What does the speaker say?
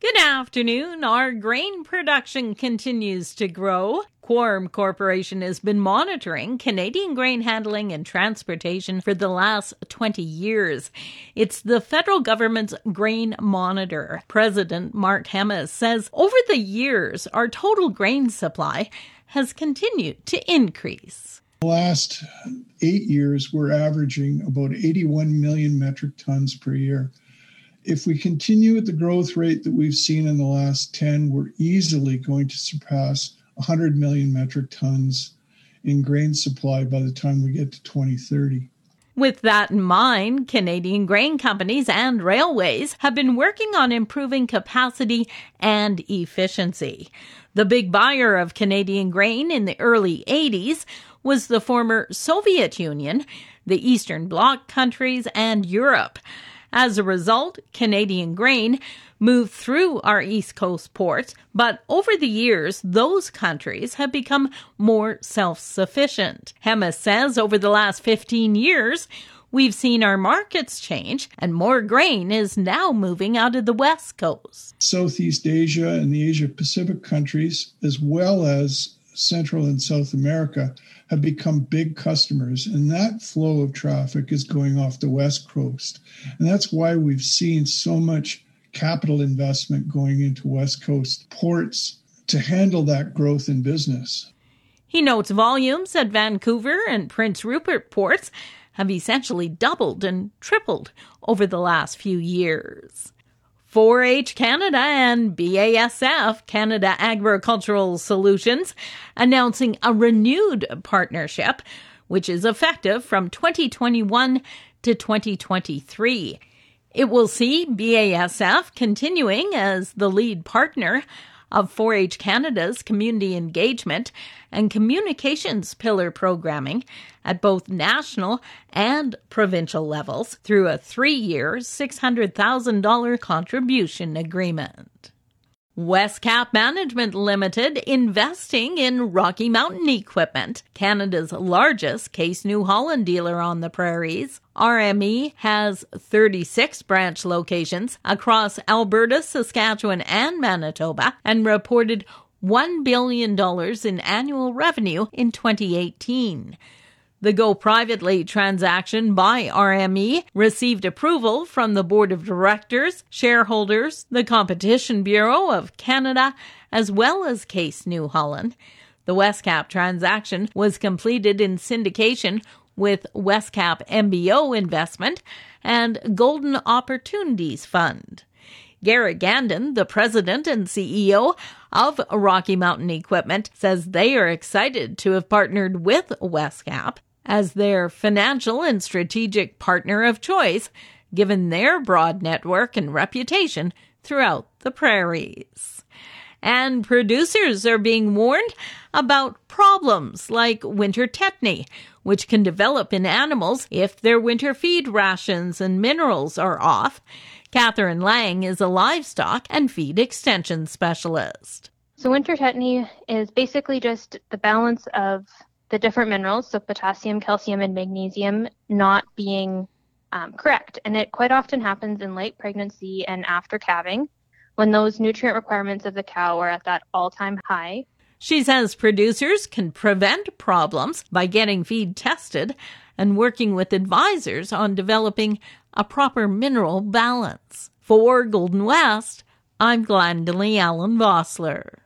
Good afternoon. Our grain production continues to grow. Quorum Corporation has been monitoring Canadian grain handling and transportation for the last 20 years. It's the federal government's grain monitor. President Mark Hemmes says over the years, our total grain supply has continued to increase. The last eight years, we're averaging about 81 million metric tons per year if we continue at the growth rate that we've seen in the last 10, we're easily going to surpass 100 million metric tons in grain supply by the time we get to 2030. With that in mind, Canadian grain companies and railways have been working on improving capacity and efficiency. The big buyer of Canadian grain in the early 80s was the former Soviet Union, the Eastern Bloc countries, and Europe. As a result, Canadian grain moved through our East Coast ports, but over the years, those countries have become more self sufficient. Hemmes says over the last 15 years, we've seen our markets change and more grain is now moving out of the West Coast. Southeast Asia and the Asia Pacific countries, as well as Central and South America have become big customers, and that flow of traffic is going off the West Coast. And that's why we've seen so much capital investment going into West Coast ports to handle that growth in business. He notes volumes at Vancouver and Prince Rupert ports have essentially doubled and tripled over the last few years. 4 H Canada and BASF, Canada Agricultural Solutions, announcing a renewed partnership, which is effective from 2021 to 2023. It will see BASF continuing as the lead partner of 4 H Canada's community engagement and communications pillar programming at both national and provincial levels through a three year, $600,000 contribution agreement. Westcap Management Limited investing in Rocky Mountain Equipment, Canada's largest Case New Holland dealer on the prairies. RME has 36 branch locations across Alberta, Saskatchewan, and Manitoba and reported $1 billion in annual revenue in 2018. The Go Privately transaction by RME received approval from the Board of Directors, shareholders, the Competition Bureau of Canada, as well as Case New Holland. The Westcap transaction was completed in syndication with Westcap MBO Investment and Golden Opportunities Fund. Garrett Ganden, the president and CEO of Rocky Mountain Equipment, says they are excited to have partnered with Westcap as their financial and strategic partner of choice, given their broad network and reputation throughout the prairies. And producers are being warned about problems like winter tetany, which can develop in animals if their winter feed rations and minerals are off. Catherine Lang is a livestock and feed extension specialist. So, winter tetany is basically just the balance of the different minerals, so potassium, calcium, and magnesium, not being um, correct. And it quite often happens in late pregnancy and after calving when those nutrient requirements of the cow are at that all time high. She says producers can prevent problems by getting feed tested and working with advisors on developing a proper mineral balance. For Golden West, I'm Glendalee Allen Vossler.